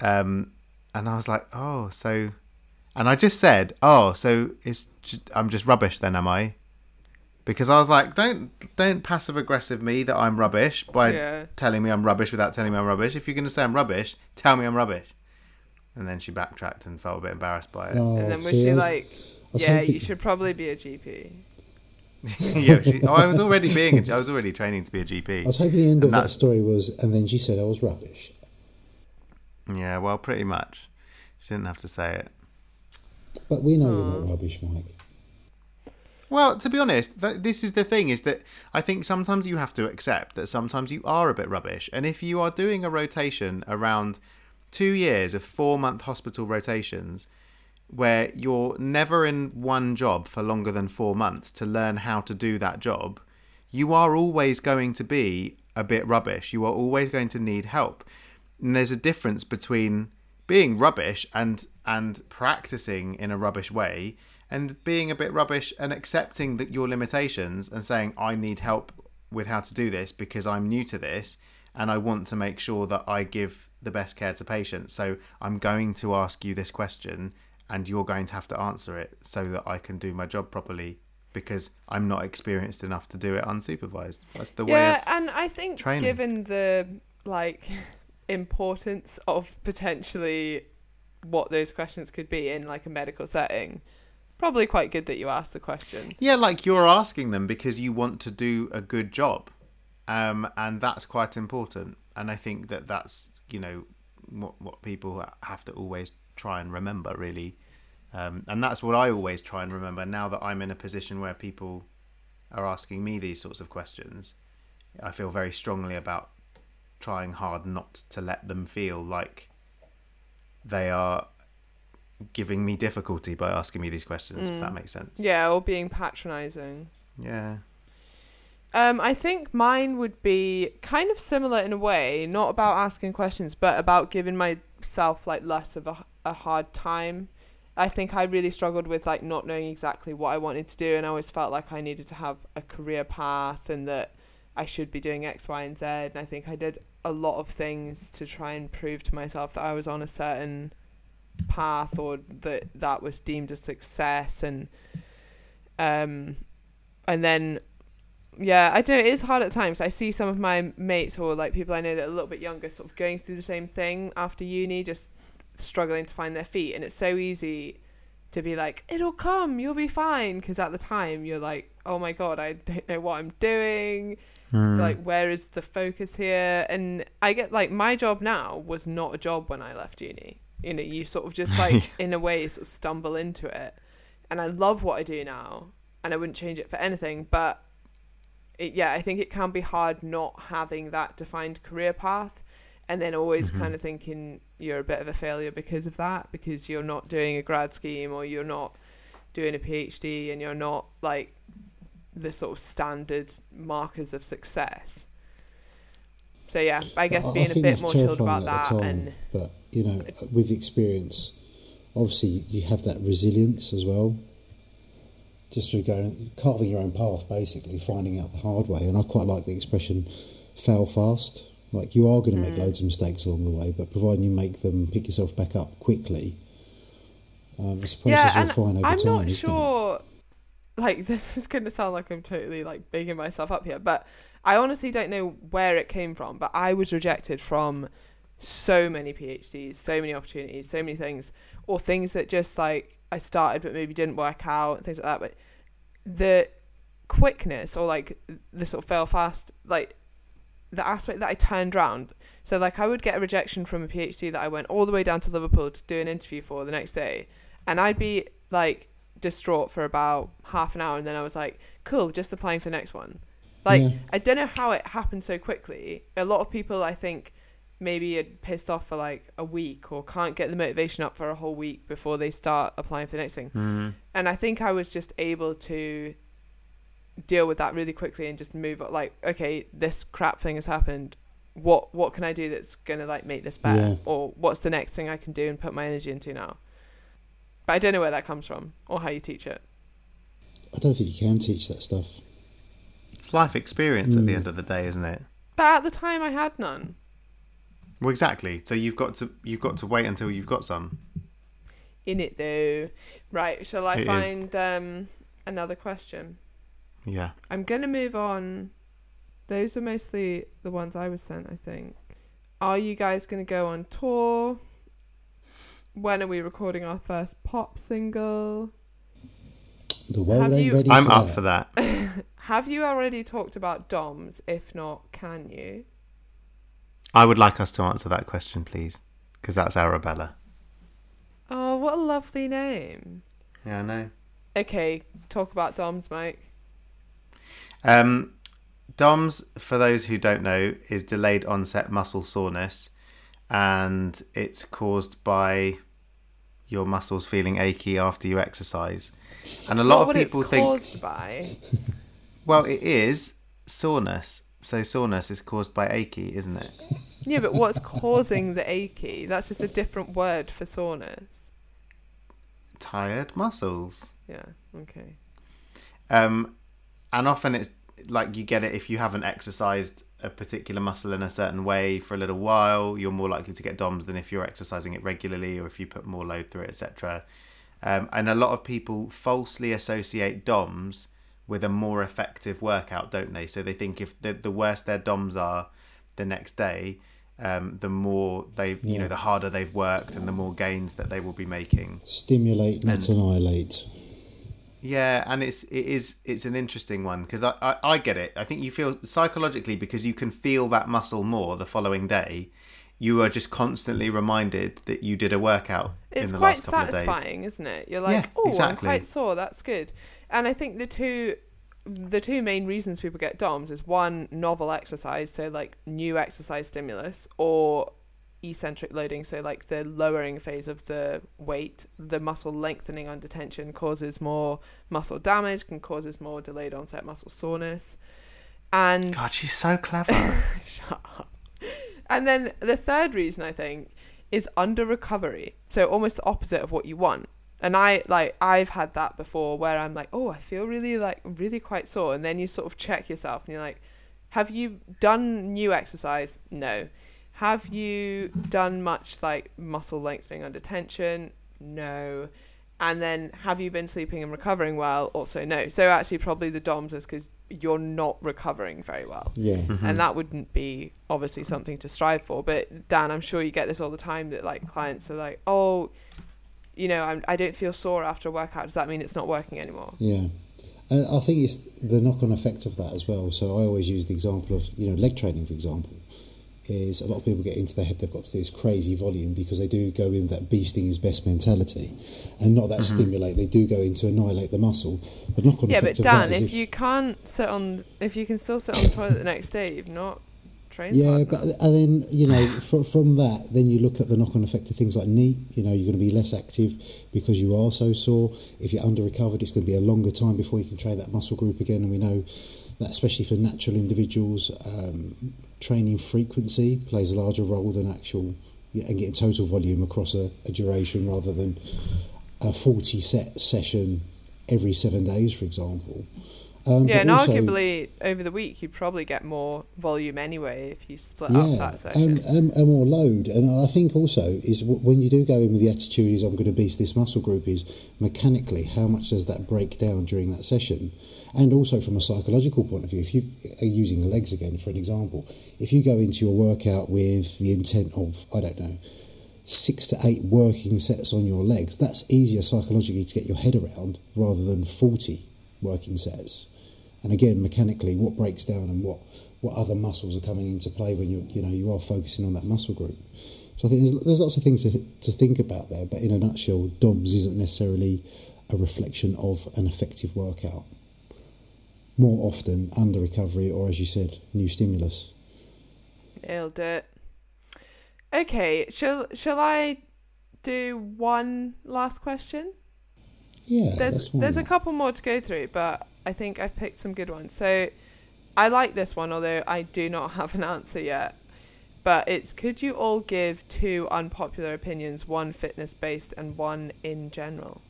B: Um, and I was like, "Oh, so," and I just said, "Oh, so it's ju- I'm just rubbish then, am I?" because I was like, don't don't passive aggressive me that I'm rubbish by
A: Yeah.
B: telling me I'm rubbish without telling me I'm rubbish. If you're going to say I'm rubbish, tell me I'm rubbish. And then she backtracked and felt a bit embarrassed by it.
C: Oh,
A: and then was she like,
C: was
A: "Yeah,
C: hoping-
A: you should probably be a GP."
B: yeah, she, oh, I was already being, a, I was already training to be a GP.
C: I was hoping the end of
B: And
C: that story was, and then she said I was rubbish.
B: Yeah, well, pretty much. She didn't have to say it.
C: But we know you're not rubbish, Mike.
B: Well, to be honest, th- this is the thing: is that I think sometimes you have to accept that sometimes you are a bit rubbish, and if you are doing a rotation around two years of four-month hospital rotations, where you're never in one job for longer than four months to learn how to do that job, you are always going to be a bit rubbish. You are always going to need help, and there's a difference between being rubbish and and practicing in a rubbish way and being a bit rubbish and accepting that your limitations and saying I need help with how to do this because I'm new to this and I want to make sure that I give the best care to patients. So I'm going to ask you this question and you're going to have to answer it so that I can do my job properly because I'm not experienced enough to do it unsupervised. That's the way
A: yeah, and I think
B: training.
A: given the like importance of potentially what those questions could be in like a medical setting, probably quite good that you asked the question.
B: Yeah, like you're asking them because you want to do a good job, um, and that's quite important. And I think that that's you know what what people have to always try and remember, really. Um, and that's what I always try and remember now that I'm in a position where people are asking me these sorts of questions. I feel very strongly about trying hard not to let them feel like they are giving me difficulty by asking me these questions, if that makes sense.
A: Yeah, or being patronizing.
B: Yeah.
A: Um, I think mine would be kind of similar in a way, not about asking questions, but about giving myself like less of a, a hard time. I think I really struggled with like not knowing exactly what I wanted to do, and I always felt like I needed to have a career path and that I should be doing X, Y, and Z. And I think I did a lot of things to try and prove to myself that I was on a certain path or that that was deemed a success and um and then yeah, I don't know. It is hard at times. I see some of my mates or like people I know that are a little bit younger, sort of going through the same thing after uni, just struggling to find their feet, and it's so easy to be like, "It'll come, you'll be fine," because at the time you're like, "Oh my god, I don't know what I'm doing."
B: Hmm.
A: Like, where is the focus here? And I get like my job now was not a job when I left uni. You know, you sort of just like in a way sort of stumble into it, and I love what I do now, and I wouldn't change it for anything, but it, yeah, I think it can be hard not having that defined career path and then always
B: Mm-hmm.
A: kind of thinking you're a bit of a failure because of that because you're not doing a grad scheme or you're not doing a PhD and you're not like the sort of standard markers of success. So yeah, I guess
C: I- I
A: being a bit more chilled about
C: at
A: that
C: time,
A: and
C: but you know, with experience, obviously you have that resilience as well. Just through going carving your own path, basically finding out the hard way. And I quite like the expression "fail fast." Like you are going to
A: Mm.
C: make loads of mistakes along the way, but providing you make them, pick yourself back up quickly. Um, a process
A: yeah,
C: find
A: and
C: over
A: I'm
C: time.
A: not
C: isn't it?
A: sure. Like this is going to sound like I'm totally like bigging myself up here, but I honestly don't know where it came from. But I was rejected from so many PhDs, so many opportunities, so many things, or things that just like I started but maybe didn't work out, things like that. But the quickness or like the sort of fail fast, like the aspect that I turned around. So like I would get a rejection from a PhD that I went all the way down to Liverpool to do an interview for the next day, and I'd be like distraught for about half an hour, and then I was like, cool, just applying for the next one. Like
C: Yeah.
A: I don't know how it happened so quickly. A lot of people I think maybe are pissed off for like a week or can't get the motivation up for a whole week before they start applying for the next thing.
B: Hmm.
A: And I think I was just able to deal with that really quickly and just move on. Like, okay, this crap thing has happened. What what can I do that's gonna like make this better?
C: Yeah.
A: Or what's the next thing I can do and put my energy into now? But I don't know where that comes from or how you teach it.
C: I don't think you can teach that stuff.
B: It's life experience at the
C: Mm.
B: end of the day, isn't it?
A: But at the time, I had none.
B: Well, exactly. So you've got to you've got to wait until you've got some.
A: In it though, right? Shall I
B: It is.
A: find um another question?
B: Yeah.
A: I'm gonna move on. Those are mostly the ones I was sent, I think. Are you guys gonna go on tour? When are we recording our first pop single?
C: The world
A: Have
C: ain't
A: you-
C: ready
B: I'm
C: for
B: up
C: that.
B: for that.
A: Have you already talked about DOMs? If not, can you?
B: I would like us to answer that question, please, because that's Arabella.
A: Oh, what a lovely name.
B: Yeah, I know.
A: Okay, talk about DOMs, Mike.
B: Um, DOMS, for those who don't know, is delayed onset muscle soreness, and it's caused by your muscles feeling achy after you exercise. And a lot of people
A: it's
B: think,
A: caused by.
B: well, it is soreness. So soreness is caused by achy, isn't it?
A: Yeah, but what's causing the achy? That's just a different word for soreness.
B: Tired muscles.
A: Yeah. Okay.
B: Um, and often it's like you get it if you haven't exercised a particular muscle in a certain way for a little while. You're more likely to get DOMS than if you're exercising it regularly or if you put more load through it, etc. Um, and a lot of people falsely associate DOMS with a more effective workout, don't they? So they think if the, the worse their DOMS are the next day, um, the more they, you know, the harder they've worked and the more gains that they will be making.
C: Stimulate, not
B: And-
C: annihilate.
B: Yeah, and it's it is it's an interesting one because I, I I get it. I think you feel psychologically because you can feel that muscle more the following day. You are just constantly reminded that you did a workout
A: It's
B: in the
A: quite
B: last couple of days.
A: satisfying, isn't it? You're like,
B: Yeah,
A: oh, I'm quite sore. That's good. And I think the two, the two main reasons people get DOMS is one novel exercise, so like new exercise stimulus, or eccentric loading, so like the lowering phase of the weight, the muscle lengthening under tension causes more muscle damage, can causes more delayed onset muscle soreness, and
B: God, she's so clever.
A: Shut up. And then the third reason I think is under recovery. So almost the opposite of what you want. And I like I've had that before where I'm like, oh, I feel really like really quite sore, and then you sort of check yourself and you're like, have you done new exercise? No. Have you done much like muscle lengthening under tension? No. And then, have you been sleeping and recovering well? Also, no. So, actually, probably the DOMS is because you're not recovering very well.
C: Yeah. Mm-hmm.
A: And that wouldn't be obviously something to strive for. But, Dan, I'm sure you get this all the time that like clients are like, oh, you know, I'm, I don't feel sore after a workout. Does that mean it's not working anymore?
C: Yeah. And I think it's the knock on effect of that as well. So I always use the example of, you know, leg training, for example, is a lot of people get into their head they've got to do this crazy volume because they do go in with that beasting is best mentality and not that mm-hmm. stimulate. They do go in to annihilate the muscle. The knock on
A: Yeah, but
C: effect of
A: Dan,
C: is
A: if you can't sit on, if you can still sit on the toilet the next day, you've not trained.
C: Yeah, but and then you know from from that, then you look at the knock-on effect of things like knee You know, you're going to be less active because you are so sore. If you're under recovered, it's going to be a longer time before you can train that muscle group again. And we know that especially for natural individuals, um, training frequency plays a larger role than actual and getting total volume across a, a duration rather than a 40 set session every seven days, for example. Um,
A: yeah, and
C: also-
A: arguably over the week you'd probably get more volume anyway if you split up
C: yeah,
A: that section.
C: and, and, and more load. And I think also is when you do go in with the attitude is I'm going to beast this muscle group is mechanically how much does that break down during that session, and also from a psychological point of view. If you are using legs again for an example, if you go into your workout with the intent of I don't know six to eight working sets on your legs, that's easier psychologically to get your head around rather than forty working sets. And again, mechanically, what breaks down and what, what other muscles are coming into play when you you know you are focusing on that muscle group. So I think there's, there's lots of things to, to think about there. But in a nutshell, DOMS isn't necessarily a reflection of an effective workout. More often, under recovery or, as you said, new stimulus.
A: Nailed it. Okay, shall shall I do one last question?
C: Yeah,
A: There's there's a couple more to go through, but I think I've picked some good ones. So I like this one, although I do not have an answer yet. But it's could you all give two unpopular opinions, one fitness based and one in general?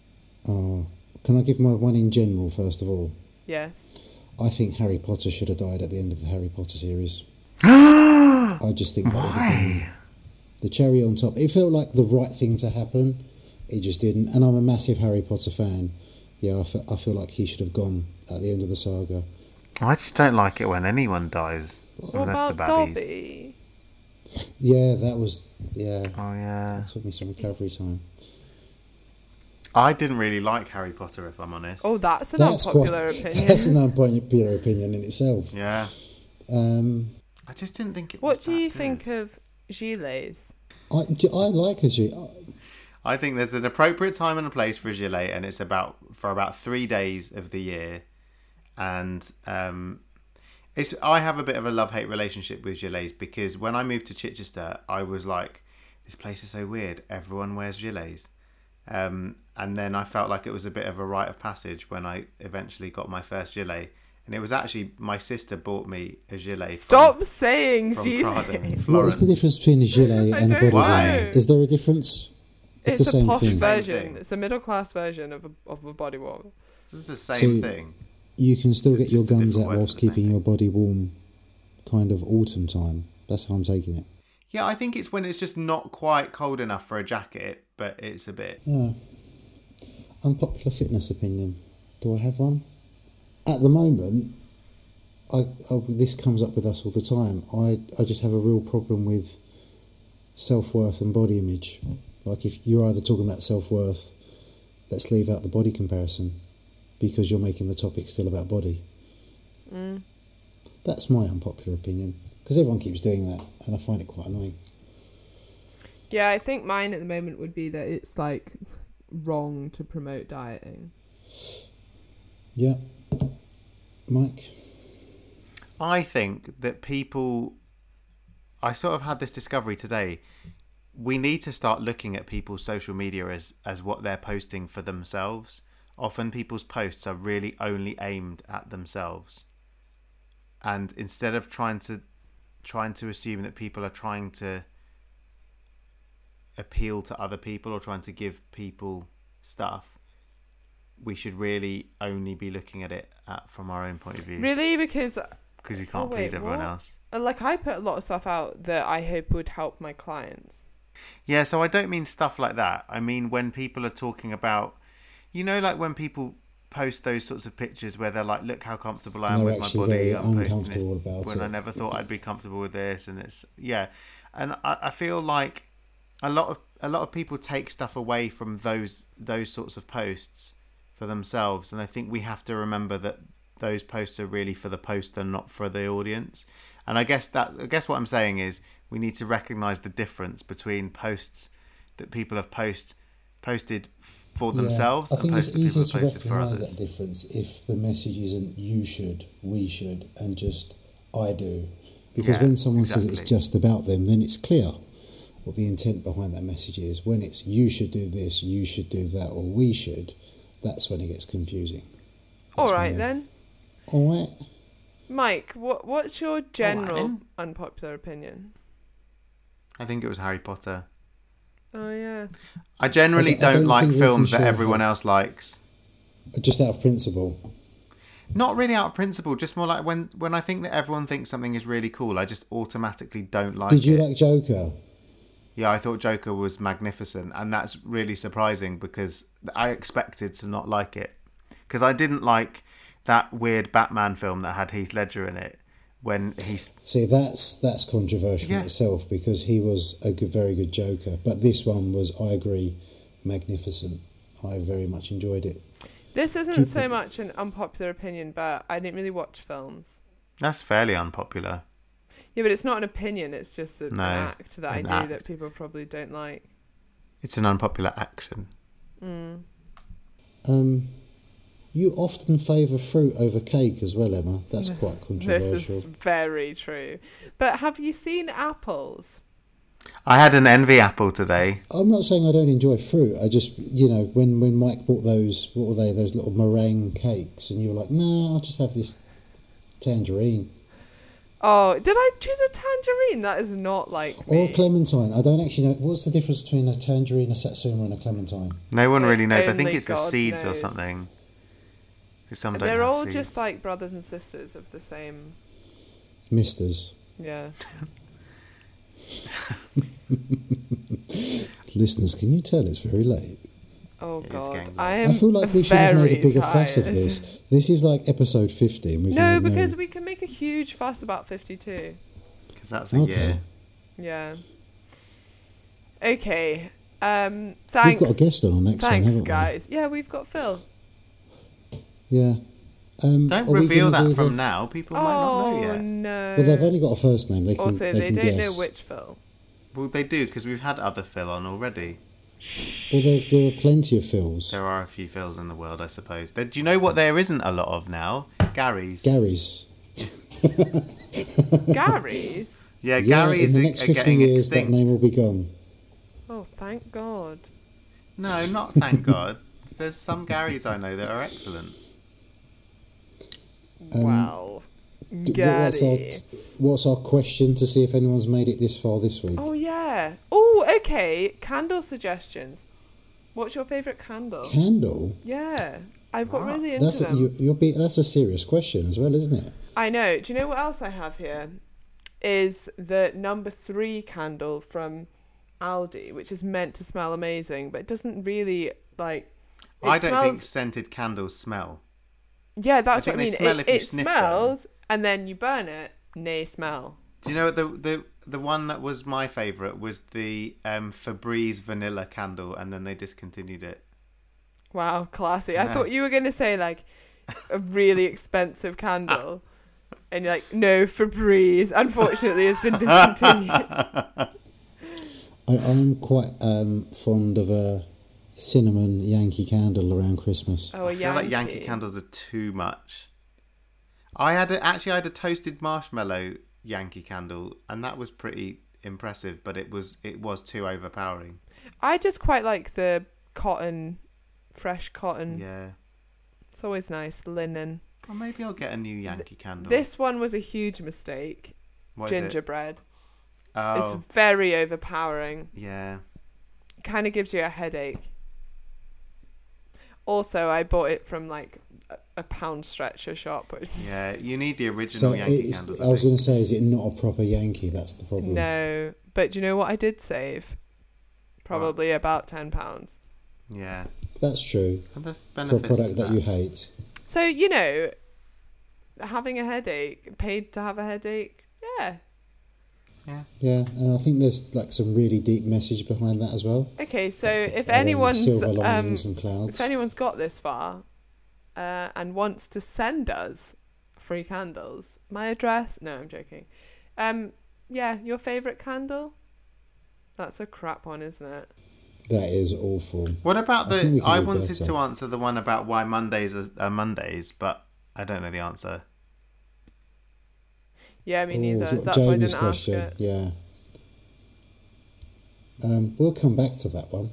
C: Oh, can I give my one in general first of all?
A: Yes.
C: I think Harry Potter should have died at the end of the Harry Potter series. I just think that would have been the cherry on top. It felt like the right thing to happen. It just didn't. And I'm a massive Harry Potter fan. Yeah, I feel, I feel like he should have gone at the end of the saga.
B: I just don't like it when anyone dies.
A: What about
B: the.
A: Dobby?
C: Yeah, that was yeah.
B: Oh yeah.
C: That took me some recovery time.
B: I didn't really like Harry Potter, if I'm honest.
A: Oh, that's an
C: That's
A: unpopular
C: quite,
A: opinion.
C: That's an unpopular opinion in itself.
B: Yeah.
C: Um,
B: I just didn't think it.
A: what
B: was
A: do
B: that
A: you
B: good.
A: think of Gilets?
C: I, I like as you.
B: I think there's an appropriate time and a place for a gilet, and it's about for about three days of the year, and um, it's I have a bit of a love hate relationship with gilets because when I moved to Chichester, I was like, this place is so weird. Everyone wears gilets, um, and then I felt like it was a bit of a rite of passage when I eventually got my first gilet, and it was actually my sister bought me a gilet.
A: Stop
B: from,
A: saying
B: from Prada.
C: What is the difference between a gilet and a
A: don't
C: body
B: know.
C: Is there a difference?
A: It's,
C: the
A: a
C: same
A: posh
C: thing.
A: Version. It's a middle class version of a of a body warmer.
B: This is the same
C: So-
B: thing.
C: You can still get
B: It's
C: your guns out whilst
B: for the same
C: keeping your body warm, kind of autumn time. That's how I'm taking it.
B: Yeah, I think it's when it's just not quite cold enough for a jacket, but it's a bit.
C: Yeah. Unpopular fitness opinion. Do I have one? At the moment, I, I this comes up with us all the time. I, I just have a real problem with self worth and body image. Like if you're either talking about self worth, let's leave out the body comparison because you're making the topic still about body. Mm. That's my unpopular opinion because everyone keeps doing that, and I find it quite annoying.
A: Yeah, I think mine at the moment would be that it's like wrong to promote dieting.
C: Yeah, Mike.
B: I think that people. I sort of had this discovery today. We need to start looking at people's social media as, as what they're posting for themselves. Often people's posts are really only aimed at themselves. And instead of trying to trying to assume that people are trying to appeal to other people or trying to give people stuff, we should really only be looking at it at, from our own point of view
A: Really, because uh,
B: because you can't
A: Oh, wait,
B: please everyone
A: what?
B: else.
A: like I put a lot of stuff out that I hope would help my clients.
B: Yeah, so I don't mean stuff like that. I mean when people are talking about You know, like when people post those sorts of pictures where they're like, "Look how comfortable I am
C: they're
B: with my body." I'm
C: uncomfortable about
B: when I never thought I'd be comfortable with this, and it's yeah, and I, I feel like a lot of a lot of people take stuff away from those those sorts of posts for themselves, and I think we have to remember that those posts are really for the poster, not for the audience. And I guess that I guess what I'm saying is we need to recognise the difference between posts that people have post posted for themselves
C: I think
B: and
C: it's
B: posts that
C: easier
B: people
C: to
B: have posted for
C: recognise that difference if the message isn't you should, we should, and just I do. Because
B: Yeah,
C: when someone says it's just about them, then it's clear what the intent behind that message is. When it's you should do this, you should do that, or we should, that's when it gets confusing.
A: All
C: That's
A: right
C: when-
A: then,
C: All right.
A: Mike. What what's your general
B: then.
A: unpopular opinion?
B: I think it was Harry Potter.
A: Oh yeah.
B: I generally
C: I don't- I
B: don't,
C: don't
B: like films that
C: show
B: everyone
C: how-
B: else likes.
C: Just out of principle.
B: Not really out of principle, just more like when when I think that everyone thinks something is really cool, I just automatically don't like it.
C: Did you
B: it.
C: like Joker?
B: Yeah, I thought Joker was magnificent, and that's really surprising because I expected to not like it because I didn't like that weird Batman film that had Heath Ledger in it when he
C: See, that's that's controversial
B: Yeah.
C: in itself because he was a good, very good Joker. But this one was, I agree, magnificent. I very much enjoyed it.
A: This isn't so much an unpopular opinion, but I didn't really watch films.
B: that's fairly unpopular.
A: Yeah, but it's not an opinion. It's just a,
B: No,
A: an act that I do
B: act.
A: that people probably don't like.
B: It's an unpopular action. Mm.
C: Um, you often favour fruit over cake as well, Emma. That's quite controversial.
A: This
C: controversial.
A: is very true. But have you seen apples?
B: I had an envy apple today.
C: I'm not saying I don't enjoy fruit. I just, you know, when, when Mike bought those, what were they, those little meringue cakes, and you were like, no, I'll just have this tangerine.
A: Oh, did I choose a tangerine? That is not like
C: Or
A: me.
C: a clementine. I don't actually know. What's the difference between a tangerine, a satsuma, and a clementine?
B: No one really knows. I think
A: only
B: it's the
A: God
B: seeds or
A: knows.
B: something. 'Cause Some don't
A: They're
B: have
A: all
B: seeds.
A: just like brothers and sisters of the same.
C: Misters.
A: Yeah.
C: Listeners, can you tell it's very late?
A: Oh God,
B: getting
A: I
B: late.
A: am.
C: I feel like we should have made a
A: very
C: bigger fuss of this. This is like episode 50. And we've
A: No,
C: made
A: because we can make a huge fuss about fifty-two.
B: Because that's a
C: Okay.
B: year.
A: Yeah. Okay. Um.
C: We've got a guest on our next one,
A: Thanks,
C: haven't we?
A: guys. Yeah, we've got Phil.
C: Yeah. Um,
B: Don't reveal that
C: do
B: from
C: the-
B: now. People might not know
A: Oh
B: yet.
A: no.
C: Well, they've only got a first name. They can,
A: also,
C: they,
A: they,
C: can
A: don't
C: guess.
A: know which Phil.
B: Well, they do because we've had other Phil on already.
C: Well, there, there are plenty of Phils.
B: There are a few Phils in the world, I suppose. There, do you know what there isn't a lot of now? Gary's.
C: Gary's.
A: Gary's.
B: yeah,
C: Yeah,
B: Gary's
C: in the next
B: are
C: 50
B: getting
C: years,
B: extinct.
C: that name will be gone.
A: Oh, thank God.
B: No, not thank God. There's some Garys I know that are excellent.
C: Um,
A: wow.
C: D- What's our,
A: Gary.
C: what's our question to see if anyone's made it this far this week?
A: Oh yeah. Oh, okay. Candle suggestions. What's your favorite candle?
C: Candle?
A: Yeah, I've got really into
C: That's a,
A: them.
C: you, you're be, that's a serious question as well, isn't it?
A: I know. Do you know what else I have here? Is the number three candle from Aldi, which is meant to smell amazing, but it doesn't really like. It
B: I don't
A: smells,
B: think scented candles smell.
A: Yeah, that's
B: I
A: what I
B: they
A: mean.
B: smell
A: it
B: if you
A: it
B: sniff them.
A: Smells, and then you burn it. Nay, smell.
B: Do you know what the the the one that was my favourite was the um, Febreze vanilla candle, and then they discontinued it.
A: Wow, classy. I thought you were going to say like a really expensive candle. And you're like, no, Febreze. Unfortunately, it's been discontinued.
C: I, I'm quite um, fond of a cinnamon Yankee candle around Christmas.
A: Oh, a
B: I feel like Yankee
A: Yankee.
B: candles are too much. I had a, actually I had a toasted marshmallow Yankee candle, and that was pretty impressive. But it was it was too overpowering.
A: I just quite like the cotton, fresh cotton.
B: Yeah.
A: It's always nice. Linen.
B: Well, maybe I'll get a new Yankee candle.
A: This one was a huge mistake.
B: What is it?
A: Gingerbread.
B: Oh,
A: It's very overpowering.
B: yeah.
A: Kind of gives you a headache. Also, I bought it from like a, a Poundstretcher shop. Which,
B: Yeah, you need the original
C: So
B: Yankee
C: it's,
B: candles.
C: I was going to say, is it not a proper Yankee? That's the problem.
A: no, but do you know what I did save? Probably about ten pounds.
B: Yeah.
C: that's true.
B: And there's
C: For a product
B: to
C: that you hate.
A: So you know, having a headache, paid to have a headache, yeah.
C: Yeah, yeah. and I think there's like some really deep message behind that as well.
A: Okay, so if anyone's um,
C: linings and
A: if anyone's got this far uh, and wants to send us free candles, my address. No, I'm joking. Um, yeah, your favorite candle. That's a crap one, isn't it?
C: That is awful.
B: What about
C: I think we
B: the?
C: can
B: I wanted
C: better.
B: to answer the one about why Mondays are, are Mondays, but I don't know the answer.
A: Yeah, me
C: Oh,
A: neither.
C: sort of
A: That's why I
C: Jamie's
A: didn't
C: question.
A: ask it.
C: Yeah. Um, we'll come back to that one.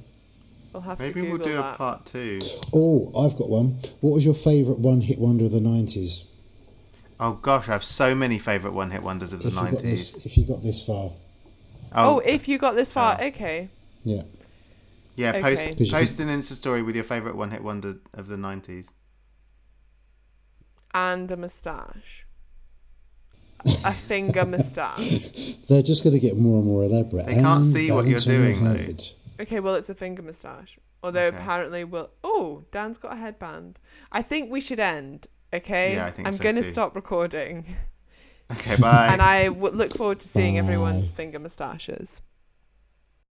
A: We'll have
B: Maybe
A: to
B: we'll
A: Google
B: do a part two.
C: Oh, I've got one. What was your favourite one-hit wonder of the nineties?
B: Oh gosh, I have so many favourite one-hit wonders of the
C: If you
B: nineties.
C: this, if you got this far,
A: Oh, oh if you got this far,
B: Oh.
A: okay.
C: yeah.
B: yeah, post
A: okay.
C: 'Cause you
B: post an Insta story with your favourite one-hit wonder of the nineties.
A: And a moustache. a finger moustache.
C: They're just going to get more and more elaborate.
B: They can't
C: And
B: see what you're
C: balance on your
B: doing, though.
C: Head.
A: Okay, well, it's a finger moustache. Although
B: Okay.
A: apparently we'll. Oh, Dan's got a headband. I think we should end. Okay.
B: Yeah, I think
A: I'm
B: so
A: gonna
B: too.
A: stop recording,
B: Okay, bye.
A: and I w- look forward to seeing everyone's finger moustaches.